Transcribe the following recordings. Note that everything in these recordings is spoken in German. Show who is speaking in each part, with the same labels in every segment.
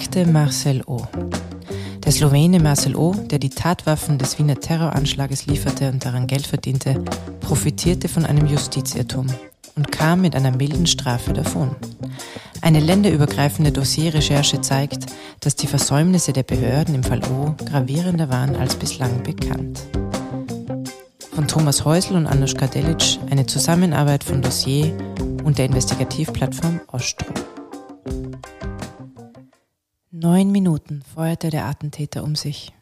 Speaker 1: Akte Marcel O. Der Slowene Marcel O., der die Tatwaffen des Wiener Terroranschlages lieferte und daran Geld verdiente, profitierte von einem Justizirrtum und kam mit einer milden Strafe davon. Eine länderübergreifende Dossierrecherche zeigt, dass die Versäumnisse der Behörden im Fall O gravierender waren als bislang bekannt. Von Thomas Häusl und Anushka Delic eine Zusammenarbeit von Dossier und der Investigativplattform Ostro. Neun Minuten feuerte der Attentäter um sich.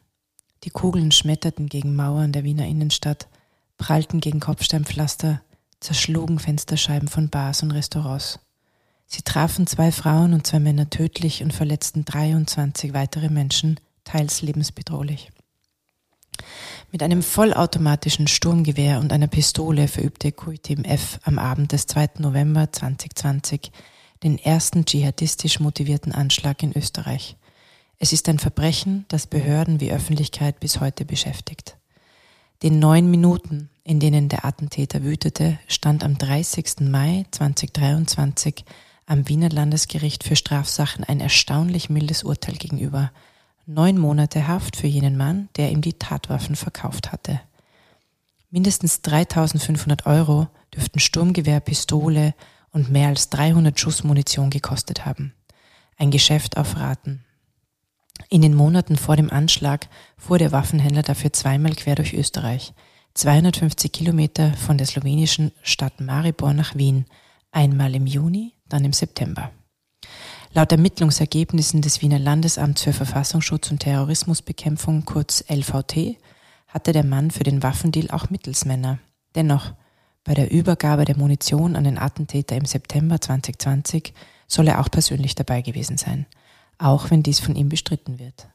Speaker 1: Die Kugeln schmetterten gegen Mauern der Wiener Innenstadt, prallten gegen Kopfsteinpflaster, zerschlugen Fensterscheiben von Bars und Restaurants. Sie trafen zwei Frauen und zwei Männer tödlich und verletzten 23 weitere Menschen, teils lebensbedrohlich. Mit einem vollautomatischen Sturmgewehr und einer Pistole verübte Kuitim F. am Abend des 2. November 2020 den ersten dschihadistisch motivierten Anschlag in Österreich. Es ist ein Verbrechen, das Behörden wie Öffentlichkeit bis heute beschäftigt. Den neun Minuten, in denen der Attentäter wütete, stand am 30. Mai 2023 am Wiener Landesgericht für Strafsachen ein erstaunlich mildes Urteil gegenüber. Neun Monate Haft für jenen Mann, der ihm die Tatwaffen verkauft hatte. Mindestens 3500 Euro dürften Sturmgewehr, Pistole und mehr als 300 Schuss Munition gekostet haben. Ein Geschäft auf Raten. In den Monaten vor dem Anschlag fuhr der Waffenhändler dafür zweimal quer durch Österreich, 250 Kilometer von der slowenischen Stadt Maribor nach Wien, einmal im Juni, dann im September. Laut Ermittlungsergebnissen des Wiener Landesamts für Verfassungsschutz und Terrorismusbekämpfung, kurz LVT, hatte der Mann für den Waffendeal auch Mittelsmänner. Dennoch, bei der Übergabe der Munition an den Attentäter im September 2020 soll er auch persönlich dabei gewesen sein, auch wenn dies von ihm bestritten wird.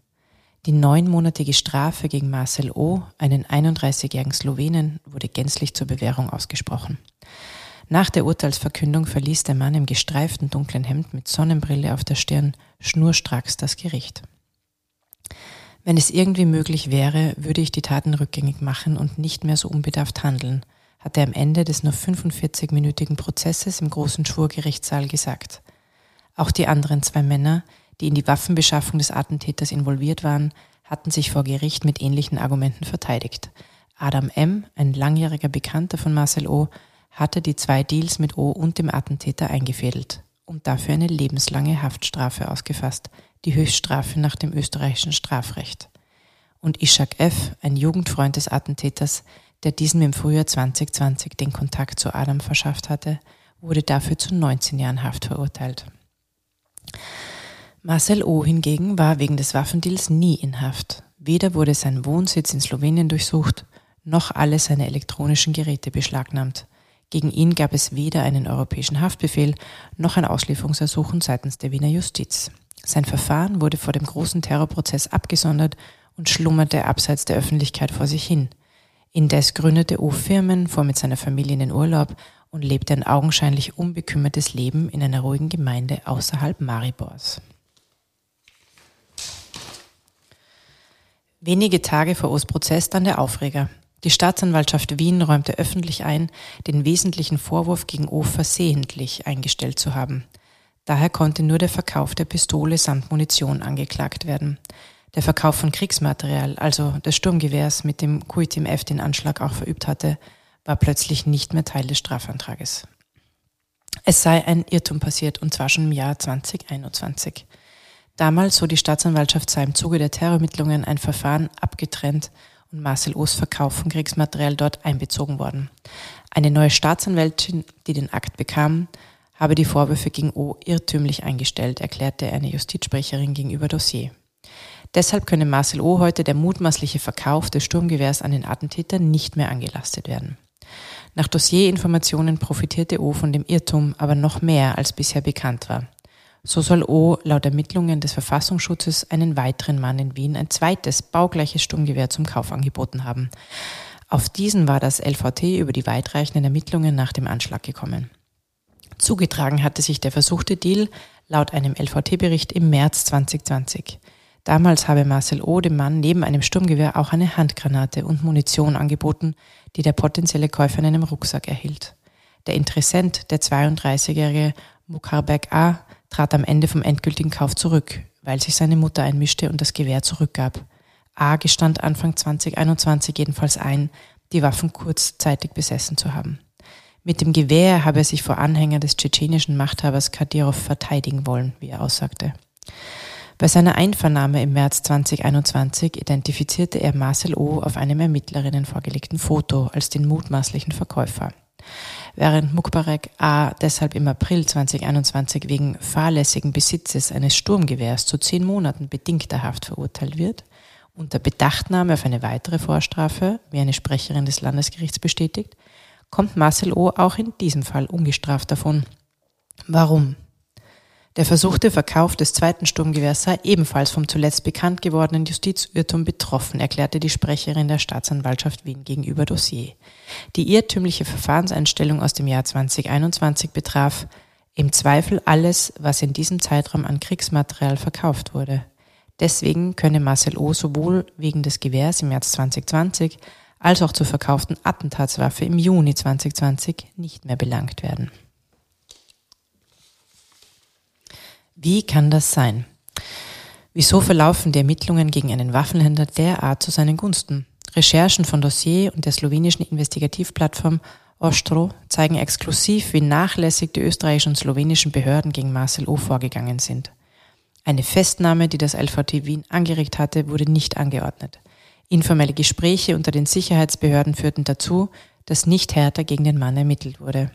Speaker 1: Die neunmonatige Strafe gegen Marcel O., einen 31-jährigen Slowenen, wurde gänzlich zur Bewährung ausgesprochen. Nach der Urteilsverkündung verließ der Mann im gestreiften dunklen Hemd mit Sonnenbrille auf der Stirn schnurstracks das Gericht. Wenn es irgendwie möglich wäre, würde ich die Taten rückgängig machen und nicht mehr so unbedarft handeln, hat er am Ende des nur 45-minütigen Prozesses im großen Schwurgerichtssaal gesagt. Auch die anderen zwei Männer, die in die Waffenbeschaffung des Attentäters involviert waren, hatten sich vor Gericht mit ähnlichen Argumenten verteidigt. Adam M., ein langjähriger Bekannter von Marcel O., hatte die zwei Deals mit O und dem Attentäter eingefädelt und dafür eine lebenslange Haftstrafe ausgefasst, die Höchststrafe nach dem österreichischen Strafrecht. Und Ishak F., ein Jugendfreund des Attentäters, der diesem im Frühjahr 2020 den Kontakt zu Adam verschafft hatte, wurde dafür zu 19 Jahren Haft verurteilt. Marcel O. hingegen war wegen des Waffendeals nie in Haft. Weder wurde sein Wohnsitz in Slowenien durchsucht, noch alle seine elektronischen Geräte beschlagnahmt. Gegen ihn gab es weder einen europäischen Haftbefehl noch ein Auslieferungsersuchen seitens der Wiener Justiz. Sein Verfahren wurde vor dem großen Terrorprozess abgesondert und schlummerte abseits der Öffentlichkeit vor sich hin – Indes gründete O Firmen, fuhr mit seiner Familie in den Urlaub und lebte ein augenscheinlich unbekümmertes Leben in einer ruhigen Gemeinde außerhalb Maribors. Wenige Tage vor O's Prozess dann der Aufreger. Die Staatsanwaltschaft Wien räumte öffentlich ein, den wesentlichen Vorwurf gegen O versehentlich eingestellt zu haben. Daher konnte nur der Verkauf der Pistole samt Munition angeklagt werden. Der Verkauf von Kriegsmaterial, also des Sturmgewehrs, mit dem Kuitim F den Anschlag auch verübt hatte, war plötzlich nicht mehr Teil des Strafantrages. Es sei ein Irrtum passiert, und zwar schon im Jahr 2021. Damals, so die Staatsanwaltschaft, sei im Zuge der Terrorermittlungen ein Verfahren abgetrennt und Marcel O's Verkauf von Kriegsmaterial dort einbezogen worden. Eine neue Staatsanwältin, die den Akt bekam, habe die Vorwürfe gegen O irrtümlich eingestellt, erklärte eine Justizsprecherin gegenüber Dossier. Deshalb könne Marcel O. heute der mutmaßliche Verkauf des Sturmgewehrs an den Attentäter nicht mehr angelastet werden. Nach Dossierinformationen profitierte O von dem Irrtum aber noch mehr, als bisher bekannt war. So soll O laut Ermittlungen des Verfassungsschutzes einen weiteren Mann in Wien ein zweites baugleiches Sturmgewehr zum Kauf angeboten haben. Auf diesen war das LVT über die weitreichenden Ermittlungen nach dem Anschlag gekommen. Zugetragen hatte sich der versuchte Deal laut einem LVT-Bericht im März 2020. Damals habe Marcel O. dem Mann neben einem Sturmgewehr auch eine Handgranate und Munition angeboten, die der potenzielle Käufer in einem Rucksack erhielt. Der Interessent, der 32-jährige Mukarbek A., trat am Ende vom endgültigen Kauf zurück, weil sich seine Mutter einmischte und das Gewehr zurückgab. A gestand Anfang 2021 jedenfalls ein, die Waffen kurzzeitig besessen zu haben. Mit dem Gewehr habe er sich vor Anhängern des tschetschenischen Machthabers Kadyrov verteidigen wollen, wie er aussagte. Bei seiner Einvernahme im März 2021 identifizierte er Marcel O. auf einem Ermittlerinnen vorgelegten Foto als den mutmaßlichen Verkäufer. Während Mukbarek A. deshalb im April 2021 wegen fahrlässigen Besitzes eines Sturmgewehrs zu zehn Monaten bedingter Haft verurteilt wird, unter Bedachtnahme auf eine weitere Vorstrafe, wie eine Sprecherin des Landesgerichts bestätigt, kommt Marcel O. auch in diesem Fall ungestraft davon. Warum? Der versuchte Verkauf des zweiten Sturmgewehrs sei ebenfalls vom zuletzt bekannt gewordenen Justizirrtum betroffen, erklärte die Sprecherin der Staatsanwaltschaft Wien gegenüber Dossier. Die irrtümliche Verfahrenseinstellung aus dem Jahr 2021 betraf im Zweifel alles, was in diesem Zeitraum an Kriegsmaterial verkauft wurde. Deswegen könne Marcel O. sowohl wegen des Gewehrs im März 2020 als auch zur verkauften Attentatswaffe im Juni 2020 nicht mehr belangt werden. Wie kann das sein? Wieso verlaufen die Ermittlungen gegen einen Waffenhändler derart zu seinen Gunsten? Recherchen von Dossier und der slowenischen Investigativplattform Ostro zeigen exklusiv, wie nachlässig die österreichischen und slowenischen Behörden gegen Marcel O. vorgegangen sind. Eine Festnahme, die das LVT Wien angeregt hatte, wurde nicht angeordnet. Informelle Gespräche unter den Sicherheitsbehörden führten dazu, dass nicht härter gegen den Mann ermittelt wurde.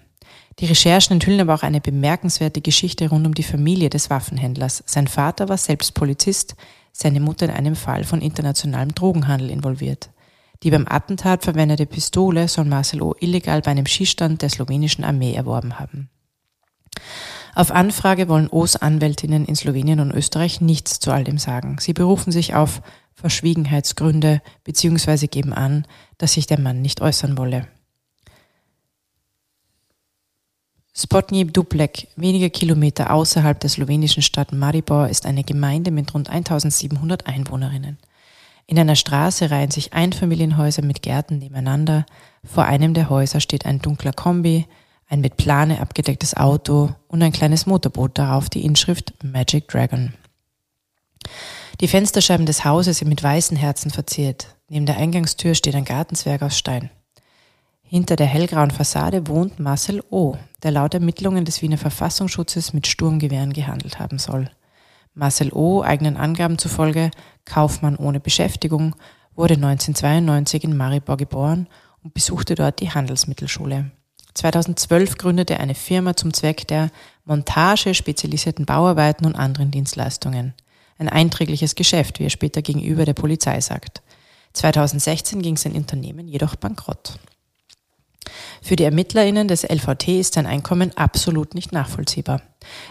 Speaker 1: Die Recherchen enthüllen aber auch eine bemerkenswerte Geschichte rund um die Familie des Waffenhändlers. Sein Vater war selbst Polizist, seine Mutter in einem Fall von internationalem Drogenhandel involviert. Die beim Attentat verwendete Pistole soll Marcel O. illegal bei einem Schießstand der slowenischen Armee erworben haben. Auf Anfrage wollen O's Anwältinnen in Slowenien und Österreich nichts zu all dem sagen. Sie berufen sich auf Verschwiegenheitsgründe bzw. geben an, dass sich der Mann nicht äußern wolle. Spotnij Duplek, wenige Kilometer außerhalb der slowenischen Stadt Maribor, ist eine Gemeinde mit rund 1700 Einwohnerinnen. In einer Straße reihen sich Einfamilienhäuser mit Gärten nebeneinander. Vor einem der Häuser steht ein dunkler Kombi, ein mit Plane abgedecktes Auto und ein kleines Motorboot, darauf die Inschrift Magic Dragon. Die Fensterscheiben des Hauses sind mit weißen Herzen verziert. Neben der Eingangstür steht ein Gartenzwerg aus Stein. Hinter der hellgrauen Fassade wohnt Marcel O., der laut Ermittlungen des Wiener Verfassungsschutzes mit Sturmgewehren gehandelt haben soll. Marcel O., eigenen Angaben zufolge Kaufmann ohne Beschäftigung, wurde 1992 in Maribor geboren und besuchte dort die Handelsmittelschule. 2012 gründete er eine Firma zum Zweck der Montage spezialisierten Bauarbeiten und anderen Dienstleistungen. Ein einträgliches Geschäft, wie er später gegenüber der Polizei sagt. 2016 ging sein Unternehmen jedoch bankrott. Für die ErmittlerInnen des LVT ist sein Einkommen absolut nicht nachvollziehbar.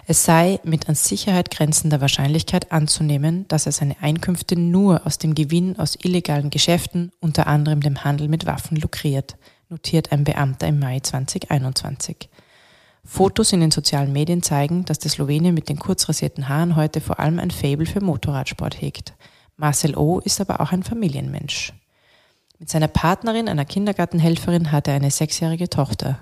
Speaker 1: Es sei mit an Sicherheit grenzender Wahrscheinlichkeit anzunehmen, dass er seine Einkünfte nur aus dem Gewinn aus illegalen Geschäften, unter anderem dem Handel mit Waffen, lukriert, notiert ein Beamter im Mai 2021. Fotos in den sozialen Medien zeigen, dass der Slowene mit den kurzrasierten Haaren heute vor allem ein Faible für Motorradsport hegt. Marcel O. ist aber auch ein Familienmensch. Mit seiner Partnerin, einer Kindergartenhelferin, hat er eine sechsjährige Tochter.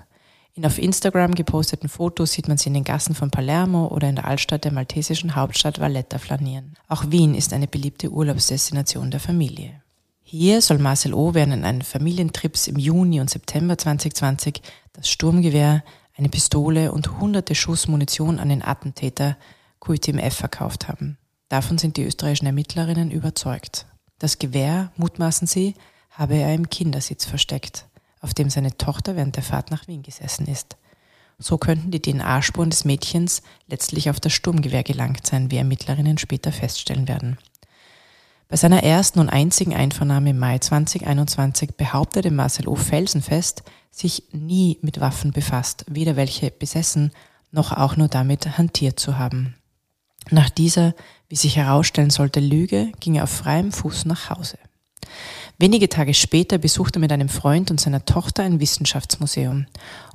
Speaker 1: In auf Instagram geposteten Fotos sieht man sie in den Gassen von Palermo oder in der Altstadt der maltesischen Hauptstadt Valletta flanieren. Auch Wien ist eine beliebte Urlaubsdestination der Familie. Hier soll Marcel O. während eines Familientrips im Juni und September 2020 das Sturmgewehr, eine Pistole und hunderte Schuss Munition an den Attentäter QTMF verkauft haben. Davon sind die österreichischen Ermittlerinnen überzeugt. Das Gewehr, mutmaßen sie, habe er im Kindersitz versteckt, auf dem seine Tochter während der Fahrt nach Wien gesessen ist. So könnten die DNA-Spuren des Mädchens letztlich auf das Sturmgewehr gelangt sein, wie Ermittlerinnen später feststellen werden. Bei seiner ersten und einzigen Einvernahme im Mai 2021 behauptete Marcel O. felsenfest, sich nie mit Waffen befasst, weder welche besessen, noch auch nur damit hantiert zu haben. Nach dieser, wie sich herausstellen sollte, Lüge ging er auf freiem Fuß nach Hause. Wenige Tage später besucht er mit einem Freund und seiner Tochter ein Wissenschaftsmuseum.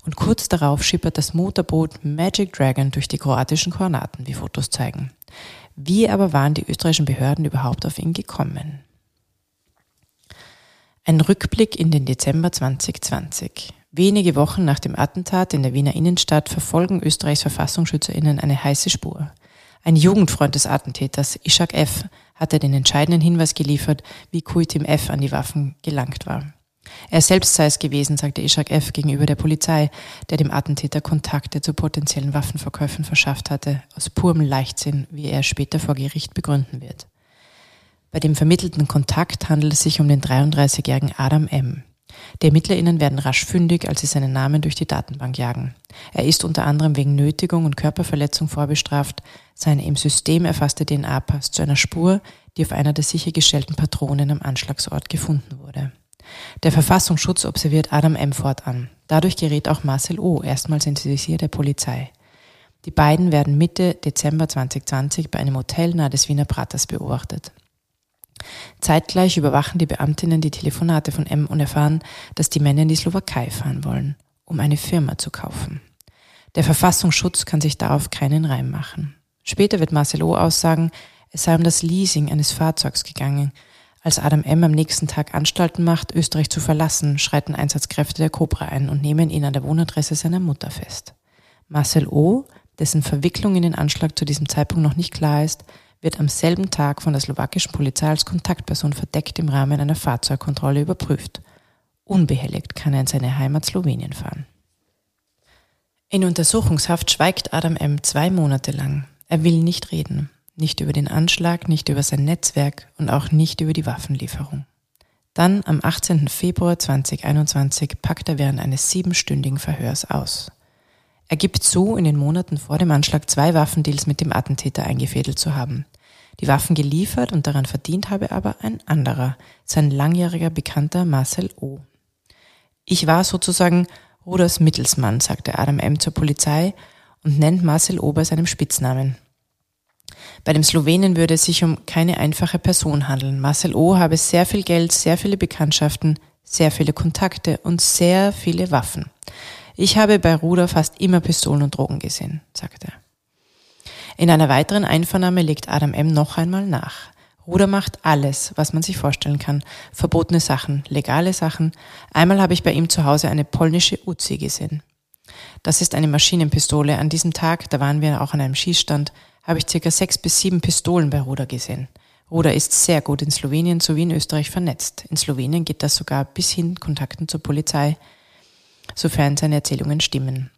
Speaker 1: Und kurz darauf schippert das Motorboot Magic Dragon durch die kroatischen Koordinaten, wie Fotos zeigen. Wie aber waren die österreichischen Behörden überhaupt auf ihn gekommen? Ein Rückblick in den Dezember 2020. Wenige Wochen nach dem Attentat in der Wiener Innenstadt verfolgen Österreichs VerfassungsschützerInnen eine heiße Spur. Ein Jugendfreund des Attentäters, Ishak F., hatte den entscheidenden Hinweis geliefert, wie Kuitim F. an die Waffen gelangt war. Er selbst sei es gewesen, sagte Ishak F. gegenüber der Polizei, der dem Attentäter Kontakte zu potenziellen Waffenverkäufen verschafft hatte, aus purem Leichtsinn, wie er später vor Gericht begründen wird. Bei dem vermittelten Kontakt handelt es sich um den 33-jährigen Adam M. Die ErmittlerInnen werden rasch fündig, als sie seinen Namen durch die Datenbank jagen. Er ist unter anderem wegen Nötigung und Körperverletzung vorbestraft. Seine im System erfasste DNA passt zu einer Spur, die auf einer der sichergestellten Patronen am Anschlagsort gefunden wurde. Der Verfassungsschutz observiert Adam M. fortan. Dadurch gerät auch Marcel O. erstmals ins Visier der Polizei. Die beiden werden Mitte Dezember 2020 bei einem Hotel nahe des Wiener Praters beobachtet. Zeitgleich überwachen die Beamtinnen die Telefonate von M und erfahren, dass die Männer in die Slowakei fahren wollen, um eine Firma zu kaufen. Der Verfassungsschutz kann sich darauf keinen Reim machen. Später wird Marcelo aussagen, es sei um das Leasing eines Fahrzeugs gegangen. Als Adam M. am nächsten Tag Anstalten macht, Österreich zu verlassen, schreiten Einsatzkräfte der Cobra ein und nehmen ihn an der Wohnadresse seiner Mutter fest. Marcel O., dessen Verwicklung in den Anschlag zu diesem Zeitpunkt noch nicht klar ist, wird am selben Tag von der slowakischen Polizei als Kontaktperson verdeckt im Rahmen einer Fahrzeugkontrolle überprüft. Unbehelligt kann er in seine Heimat Slowenien fahren. In Untersuchungshaft schweigt Adam M. zwei Monate lang. Er will nicht reden. Nicht über den Anschlag, nicht über sein Netzwerk und auch nicht über die Waffenlieferung. Dann am 18. Februar 2021 packt er während eines siebenstündigen Verhörs aus. Er gibt zu, in den Monaten vor dem Anschlag zwei Waffendeals mit dem Attentäter eingefädelt zu haben. Die Waffen geliefert und daran verdient habe aber ein anderer, sein langjähriger Bekannter Marcel O. Ich war sozusagen Ruders Mittelsmann, sagte Adam M. zur Polizei und nennt Marcel O. bei seinem Spitznamen. Bei dem Slowenen würde es sich um keine einfache Person handeln. Marcel O. habe sehr viel Geld, sehr viele Bekanntschaften, sehr viele Kontakte und sehr viele Waffen. Ich habe bei Ruder fast immer Pistolen und Drogen gesehen, sagte er. In einer weiteren Einvernahme legt Adam M. noch einmal nach. Ruder macht alles, was man sich vorstellen kann. Verbotene Sachen, legale Sachen. Einmal habe ich bei ihm zu Hause eine polnische Uzi gesehen. Das ist eine Maschinenpistole. An diesem Tag, da waren wir auch an einem Schießstand, habe ich circa sechs bis sieben Pistolen bei Ruder gesehen. Ruder ist sehr gut in Slowenien sowie in Österreich vernetzt. In Slowenien geht das sogar bis hin Kontakten zur Polizei sofern seine Erzählungen stimmen.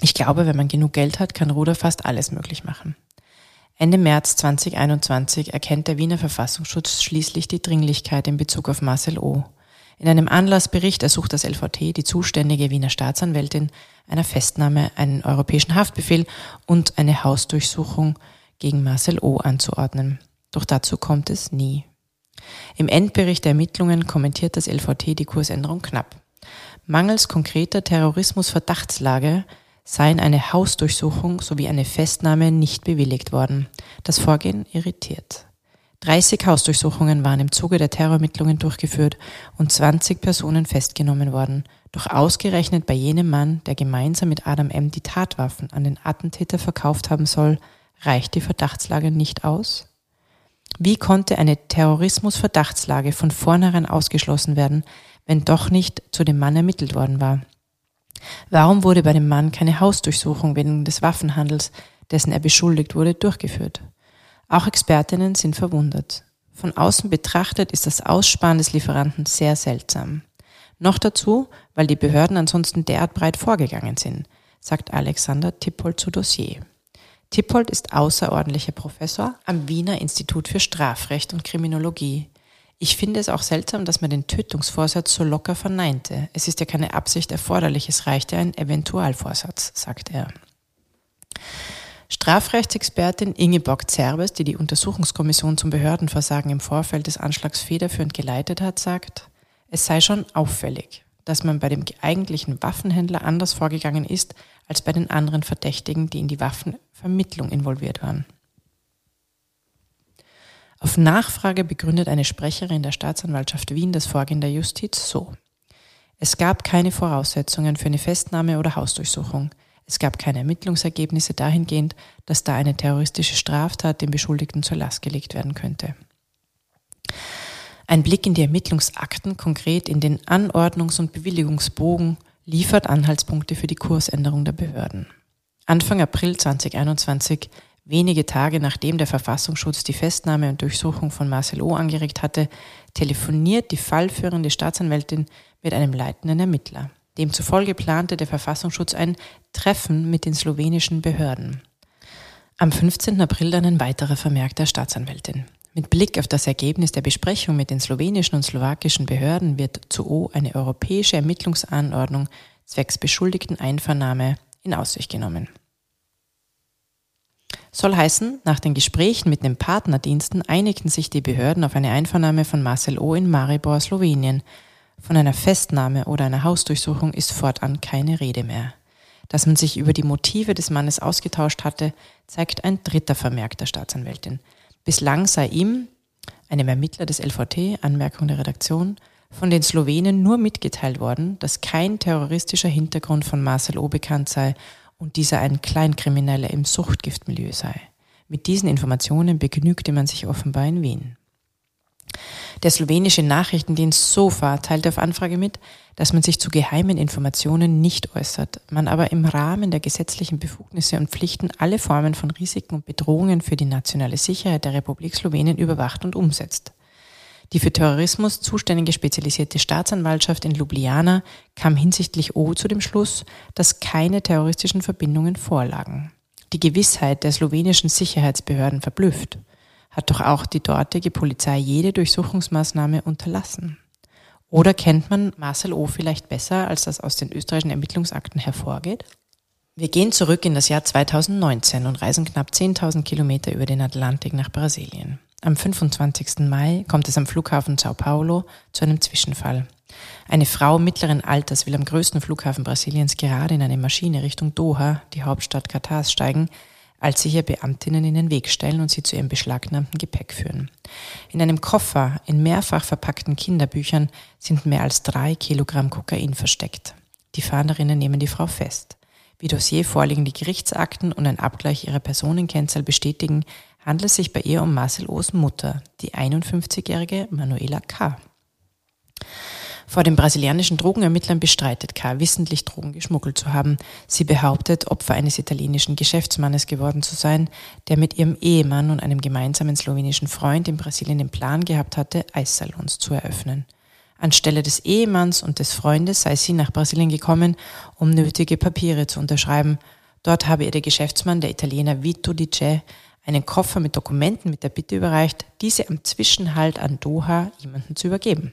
Speaker 1: Ich glaube, wenn man genug Geld hat, kann Ruder fast alles möglich machen. Ende März 2021 erkennt der Wiener Verfassungsschutz schließlich die Dringlichkeit in Bezug auf Marcel O. In einem Anlassbericht ersucht das LVT die zuständige Wiener Staatsanwältin einer Festnahme, einen europäischen Haftbefehl und eine Hausdurchsuchung gegen Marcel O. anzuordnen. Doch dazu kommt es nie. Im Endbericht der Ermittlungen kommentiert das LVT die Kursänderung knapp. Mangels konkreter Terrorismusverdachtslage seien eine Hausdurchsuchung sowie eine Festnahme nicht bewilligt worden. Das Vorgehen irritiert. 30 Hausdurchsuchungen waren im Zuge der Terrorermittlungen durchgeführt und 20 Personen festgenommen worden. Doch ausgerechnet bei jenem Mann, der gemeinsam mit Adam M. die Tatwaffen an den Attentäter verkauft haben soll, reicht die Verdachtslage nicht aus? Wie konnte eine Terrorismusverdachtslage von vornherein ausgeschlossen werden, wenn doch nicht zu dem Mann ermittelt worden war. Warum wurde bei dem Mann keine Hausdurchsuchung wegen des Waffenhandels, dessen er beschuldigt wurde, durchgeführt? Auch Expertinnen sind verwundert. Von außen betrachtet ist das Aussparen des Lieferanten sehr seltsam. Noch dazu, weil die Behörden ansonsten derart breit vorgegangen sind, sagt Alexander Tippold zu Dossier. Tippold ist außerordentlicher Professor am Wiener Institut für Strafrecht und Kriminologie. Ich finde es auch seltsam, dass man den Tötungsvorsatz so locker verneinte. Es ist ja keine Absicht erforderlich, es reicht ja ein Eventualvorsatz, sagt er. Strafrechtsexpertin Ingeborg Zerbes, die die Untersuchungskommission zum Behördenversagen im Vorfeld des Anschlags federführend geleitet hat, sagt, es sei schon auffällig, dass man bei dem eigentlichen Waffenhändler anders vorgegangen ist als bei den anderen Verdächtigen, die in die Waffenvermittlung involviert waren. Auf Nachfrage begründet eine Sprecherin der Staatsanwaltschaft Wien das Vorgehen der Justiz so. Es gab keine Voraussetzungen für eine Festnahme oder Hausdurchsuchung. Es gab keine Ermittlungsergebnisse dahingehend, dass da eine terroristische Straftat dem Beschuldigten zur Last gelegt werden könnte. Ein Blick in die Ermittlungsakten, konkret in den Anordnungs- und Bewilligungsbogen, liefert Anhaltspunkte für die Kursänderung der Behörden. Anfang April 2021 Wenige Tage nachdem der Verfassungsschutz die Festnahme und Durchsuchung von Marcel O. angeregt hatte, telefoniert die fallführende Staatsanwältin mit einem leitenden Ermittler. Demzufolge plante der Verfassungsschutz ein Treffen mit den slowenischen Behörden. Am 15. April dann ein weiterer Vermerk der Staatsanwältin. Mit Blick auf das Ergebnis der Besprechung mit den slowenischen und slowakischen Behörden wird zu O eine europäische Ermittlungsanordnung zwecks beschuldigten Einvernahme in Aussicht genommen. Soll heißen, nach den Gesprächen mit den Partnerdiensten einigten sich die Behörden auf eine Einvernahme von Marcel O. in Maribor, Slowenien. Von einer Festnahme oder einer Hausdurchsuchung ist fortan keine Rede mehr. Dass man sich über die Motive des Mannes ausgetauscht hatte, zeigt ein dritter Vermerk der Staatsanwältin. Bislang sei ihm, einem Ermittler des LVT, Anmerkung der Redaktion, von den Slowenen nur mitgeteilt worden, dass kein terroristischer Hintergrund von Marcel O. bekannt sei und dieser ein Kleinkrimineller im Suchtgiftmilieu sei. Mit diesen Informationen begnügte man sich offenbar in Wien. Der slowenische Nachrichtendienst SOFA teilte auf Anfrage mit, dass man sich zu geheimen Informationen nicht äußert, man aber im Rahmen der gesetzlichen Befugnisse und Pflichten alle Formen von Risiken und Bedrohungen für die nationale Sicherheit der Republik Slowenien überwacht und umsetzt. Die für Terrorismus zuständige spezialisierte Staatsanwaltschaft in Ljubljana kam hinsichtlich O zu dem Schluss, dass keine terroristischen Verbindungen vorlagen. Die Gewissheit der slowenischen Sicherheitsbehörden verblüfft, hat doch auch die dortige Polizei jede Durchsuchungsmaßnahme unterlassen. Oder kennt man Marcel O vielleicht besser, als das aus den österreichischen Ermittlungsakten hervorgeht? Wir gehen zurück in das Jahr 2019 und reisen knapp 10.000 Kilometer über den Atlantik nach Brasilien. Am 25. Mai kommt es am Flughafen Sao Paulo zu einem Zwischenfall. Eine Frau mittleren Alters will am größten Flughafen Brasiliens gerade in eine Maschine Richtung Doha, die Hauptstadt Katars, steigen, als sich ihr Beamtinnen in den Weg stellen und sie zu ihrem beschlagnahmten Gepäck führen. In einem Koffer in mehrfach verpackten Kinderbüchern sind mehr als drei Kilogramm Kokain versteckt. Die Fahnderinnen nehmen die Frau fest. Wie Dossier vorliegen die Gerichtsakten und ein Abgleich ihrer Personenkennzahl bestätigen, handelt es sich bei ihr um Marcel O's Mutter, die 51-jährige Manuela K. Vor den brasilianischen Drogenermittlern bestreitet K. wissentlich Drogen geschmuggelt zu haben. Sie behauptet, Opfer eines italienischen Geschäftsmannes geworden zu sein, der mit ihrem Ehemann und einem gemeinsamen slowenischen Freund in Brasilien den Plan gehabt hatte, Eissalons zu eröffnen. Anstelle des Ehemanns und des Freundes sei sie nach Brasilien gekommen, um nötige Papiere zu unterschreiben. Dort habe ihr der Geschäftsmann, der Italiener Vito Di Ce, einen Koffer mit Dokumenten mit der Bitte überreicht, diese am Zwischenhalt an Doha jemanden zu übergeben.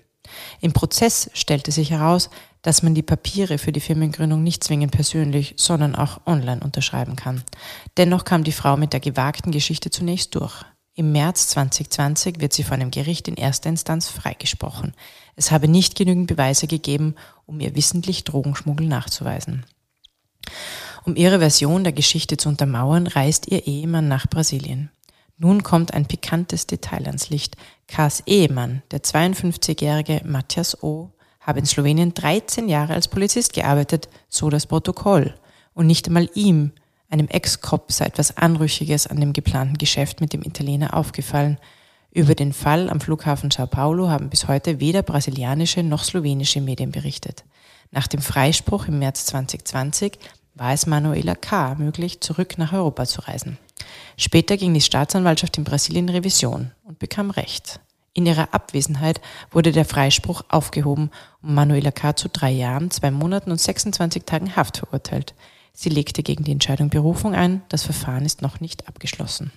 Speaker 1: Im Prozess stellte sich heraus, dass man die Papiere für die Firmengründung nicht zwingend persönlich, sondern auch online unterschreiben kann. Dennoch kam die Frau mit der gewagten Geschichte zunächst durch. Im März 2020 wird sie von einem Gericht in erster Instanz freigesprochen. Es habe nicht genügend Beweise gegeben, um ihr wissentlich Drogenschmuggel nachzuweisen. Um ihre Version der Geschichte zu untermauern, reist ihr Ehemann nach Brasilien. Nun kommt ein pikantes Detail ans Licht. Kars Ehemann, der 52-jährige Matthias O., habe in Slowenien 13 Jahre als Polizist gearbeitet, so das Protokoll. Und nicht einmal ihm, einem Ex-Cop, sei etwas Anrüchiges an dem geplanten Geschäft mit dem Italiener aufgefallen. Über den Fall am Flughafen Sao Paulo haben bis heute weder brasilianische noch slowenische Medien berichtet. Nach dem Freispruch im März 2020 war es Manuela K. möglich, zurück nach Europa zu reisen. Später ging die Staatsanwaltschaft in Brasilien Revision und bekam Recht. In ihrer Abwesenheit wurde der Freispruch aufgehoben und Manuela K. zu drei Jahren, zwei Monaten und 26 Tagen Haft verurteilt. Sie legte gegen die Entscheidung Berufung ein. Das Verfahren ist noch nicht abgeschlossen.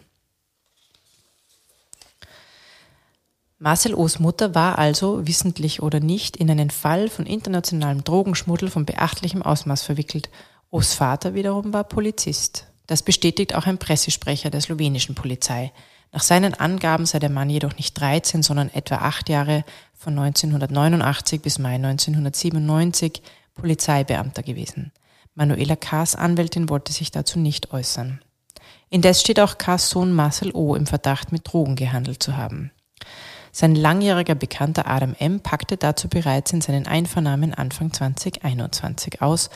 Speaker 1: Marcel O's Mutter war also, wissentlich oder nicht, in einen Fall von internationalem Drogenschmuddel von beachtlichem Ausmaß verwickelt O's Vater wiederum war Polizist. Das bestätigt auch ein Pressesprecher der slowenischen Polizei. Nach seinen Angaben sei der Mann jedoch nicht 13, sondern etwa acht Jahre von 1989 bis Mai 1997 Polizeibeamter gewesen. Manuela K.'s Anwältin wollte sich dazu nicht äußern. Indes steht auch K.'s Sohn Marcel O. im Verdacht, mit Drogen gehandelt zu haben. Sein langjähriger Bekannter Adam M. packte dazu bereits in seinen Einvernahmen Anfang 2021 aus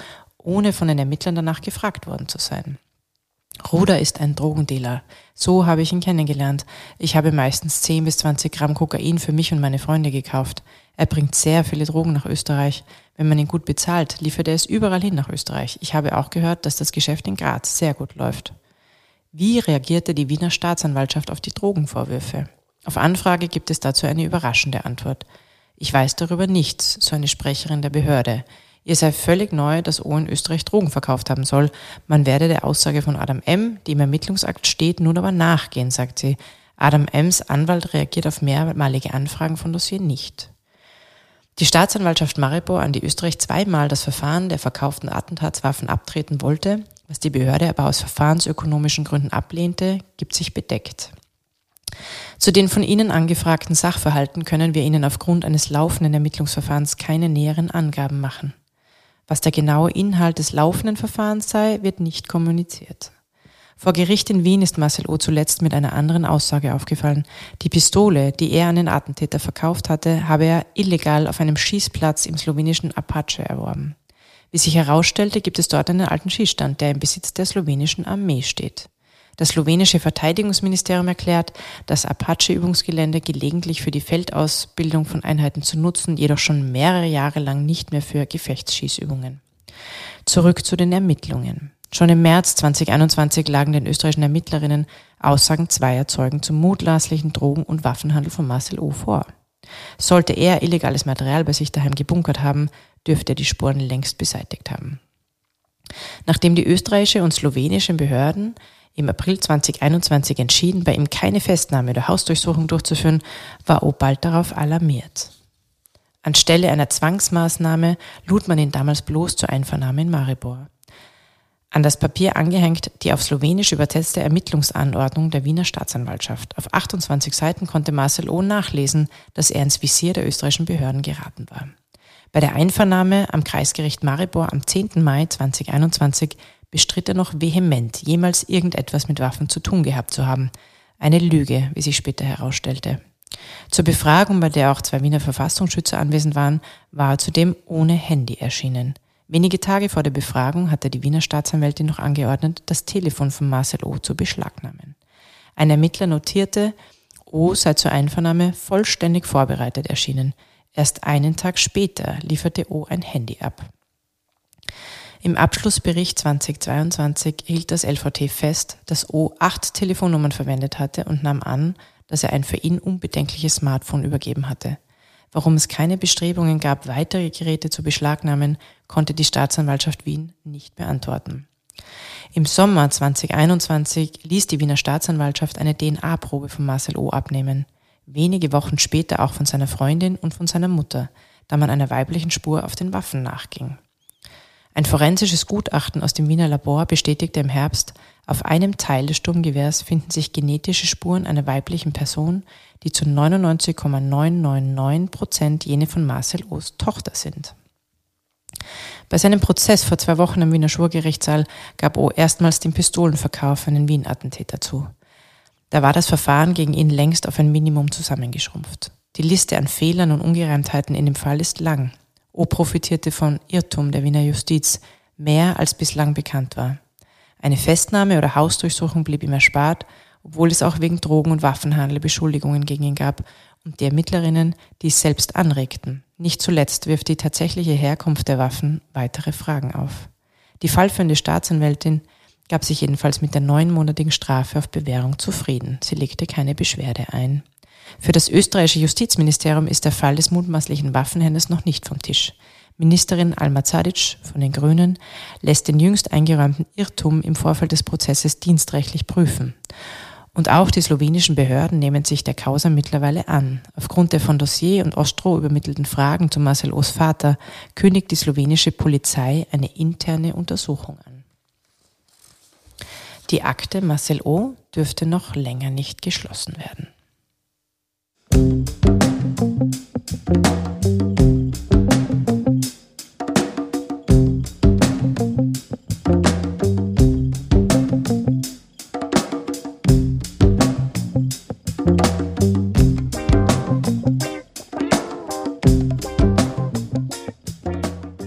Speaker 1: ohne von den Ermittlern danach gefragt worden zu sein. Ruder ist ein Drogendealer. So habe ich ihn kennengelernt. Ich habe meistens 10 bis 20 Gramm Kokain für mich und meine Freunde gekauft. Er bringt sehr viele Drogen nach Österreich. Wenn man ihn gut bezahlt, liefert er es überall hin nach Österreich. Ich habe auch gehört, dass das Geschäft in Graz sehr gut läuft. Wie reagierte die Wiener Staatsanwaltschaft auf die Drogenvorwürfe? Auf Anfrage gibt es dazu eine überraschende Antwort. Ich weiß darüber nichts, so eine Sprecherin der Behörde. Ihr sei völlig neu, dass O in Österreich Drogen verkauft haben soll. Man werde der Aussage von Adam M., die im Ermittlungsakt steht, nun aber nachgehen, sagt sie. Adam M.s Anwalt reagiert auf mehrmalige Anfragen von Dossier nicht. Die Staatsanwaltschaft Maribor, an die Österreich zweimal das Verfahren der verkauften Attentatswaffen abtreten wollte, was die Behörde aber aus verfahrensökonomischen Gründen ablehnte, gibt sich bedeckt. Zu den von Ihnen angefragten Sachverhalten können wir Ihnen aufgrund eines laufenden Ermittlungsverfahrens keine näheren Angaben machen. Was der genaue Inhalt des laufenden Verfahrens sei, wird nicht kommuniziert. Vor Gericht in Wien ist Marcel O. zuletzt mit einer anderen Aussage aufgefallen. Die Pistole, die er an den Attentäter verkauft hatte, habe er illegal auf einem Schießplatz im slowenischen Apache erworben. Wie sich herausstellte, gibt es dort einen alten Schießstand, der im Besitz der slowenischen Armee steht. Das slowenische Verteidigungsministerium erklärt, das Apache-Übungsgelände gelegentlich für die Feldausbildung von Einheiten zu nutzen, jedoch schon mehrere Jahre lang nicht mehr für Gefechtsschießübungen. Zurück zu den Ermittlungen. Schon im März 2021 lagen den österreichischen Ermittlerinnen Aussagen zweier Zeugen zum mutmaßlichen Drogen- und Waffenhandel von Marcel O. vor. Sollte er illegales Material bei sich daheim gebunkert haben, dürfte er die Spuren längst beseitigt haben. Nachdem die österreichische und slowenische Behörden im April 2021 entschieden, bei ihm keine Festnahme oder Hausdurchsuchung durchzuführen, war O bald darauf alarmiert. Anstelle einer Zwangsmaßnahme lud man ihn damals bloß zur Einvernahme in Maribor an das Papier angehängt die auf Slowenisch übersetzte Ermittlungsanordnung der Wiener Staatsanwaltschaft. Auf 28 Seiten konnte Marcel O. nachlesen, dass er ins Visier der österreichischen Behörden geraten war. Bei der Einvernahme am Kreisgericht Maribor am 10. Mai 2021 bestritt er noch vehement, jemals irgendetwas mit Waffen zu tun gehabt zu haben. Eine Lüge, wie sich später herausstellte. Zur Befragung, bei der auch zwei Wiener Verfassungsschützer anwesend waren, war er zudem ohne Handy erschienen. Wenige Tage vor der Befragung hatte die Wiener Staatsanwältin noch angeordnet, das Telefon von Marcel O. zu beschlagnahmen. Ein Ermittler notierte, O sei zur Einvernahme vollständig vorbereitet erschienen. Erst einen Tag später lieferte O ein Handy ab. Im Abschlussbericht 2022 hielt das LVT fest, dass O acht Telefonnummern verwendet hatte und nahm an, dass er ein für ihn unbedenkliches Smartphone übergeben hatte. Warum es keine Bestrebungen gab, weitere Geräte zu beschlagnahmen, konnte die Staatsanwaltschaft Wien nicht beantworten. Im Sommer 2021 ließ die Wiener Staatsanwaltschaft eine DNA-Probe von Marcel O. abnehmen. Wenige Wochen später auch von seiner Freundin und von seiner Mutter, da man einer weiblichen Spur auf den Waffen nachging. Ein forensisches Gutachten aus dem Wiener Labor bestätigte im Herbst, auf einem Teil des Sturmgewehrs finden sich genetische Spuren einer weiblichen Person, die zu 99,999 Prozent jene von Marcel O's Tochter sind. Bei seinem Prozess vor zwei Wochen im Wiener Schwurgerichtssaal gab O erstmals den Pistolenverkauf an den Wien-Attentäter zu. Da war das Verfahren gegen ihn längst auf ein Minimum zusammengeschrumpft. Die Liste an Fehlern und Ungereimtheiten in dem Fall ist lang. O profitierte von Irrtum der Wiener Justiz, mehr als bislang bekannt war. Eine Festnahme oder Hausdurchsuchung blieb ihm erspart, obwohl es auch wegen Drogen- und Waffenhandel Beschuldigungen gegen ihn gab und die Ermittlerinnen dies selbst anregten. Nicht zuletzt wirft die tatsächliche Herkunft der Waffen weitere Fragen auf. Die fallführende Staatsanwältin gab sich jedenfalls mit der neunmonatigen Strafe auf Bewährung zufrieden. Sie legte keine Beschwerde ein. Für das österreichische Justizministerium ist der Fall des mutmaßlichen Waffenhändlers noch nicht vom Tisch. Ministerin Alma Zadic von den Grünen lässt den jüngst eingeräumten Irrtum im Vorfeld des Prozesses dienstrechtlich prüfen. Und auch die slowenischen Behörden nehmen sich der Causa mittlerweile an. Aufgrund der von Dossier und Ostro übermittelten Fragen zu Marcel O's Vater kündigt die slowenische Polizei eine interne Untersuchung an. Die Akte Marcel O dürfte noch länger nicht geschlossen werden. Thank you.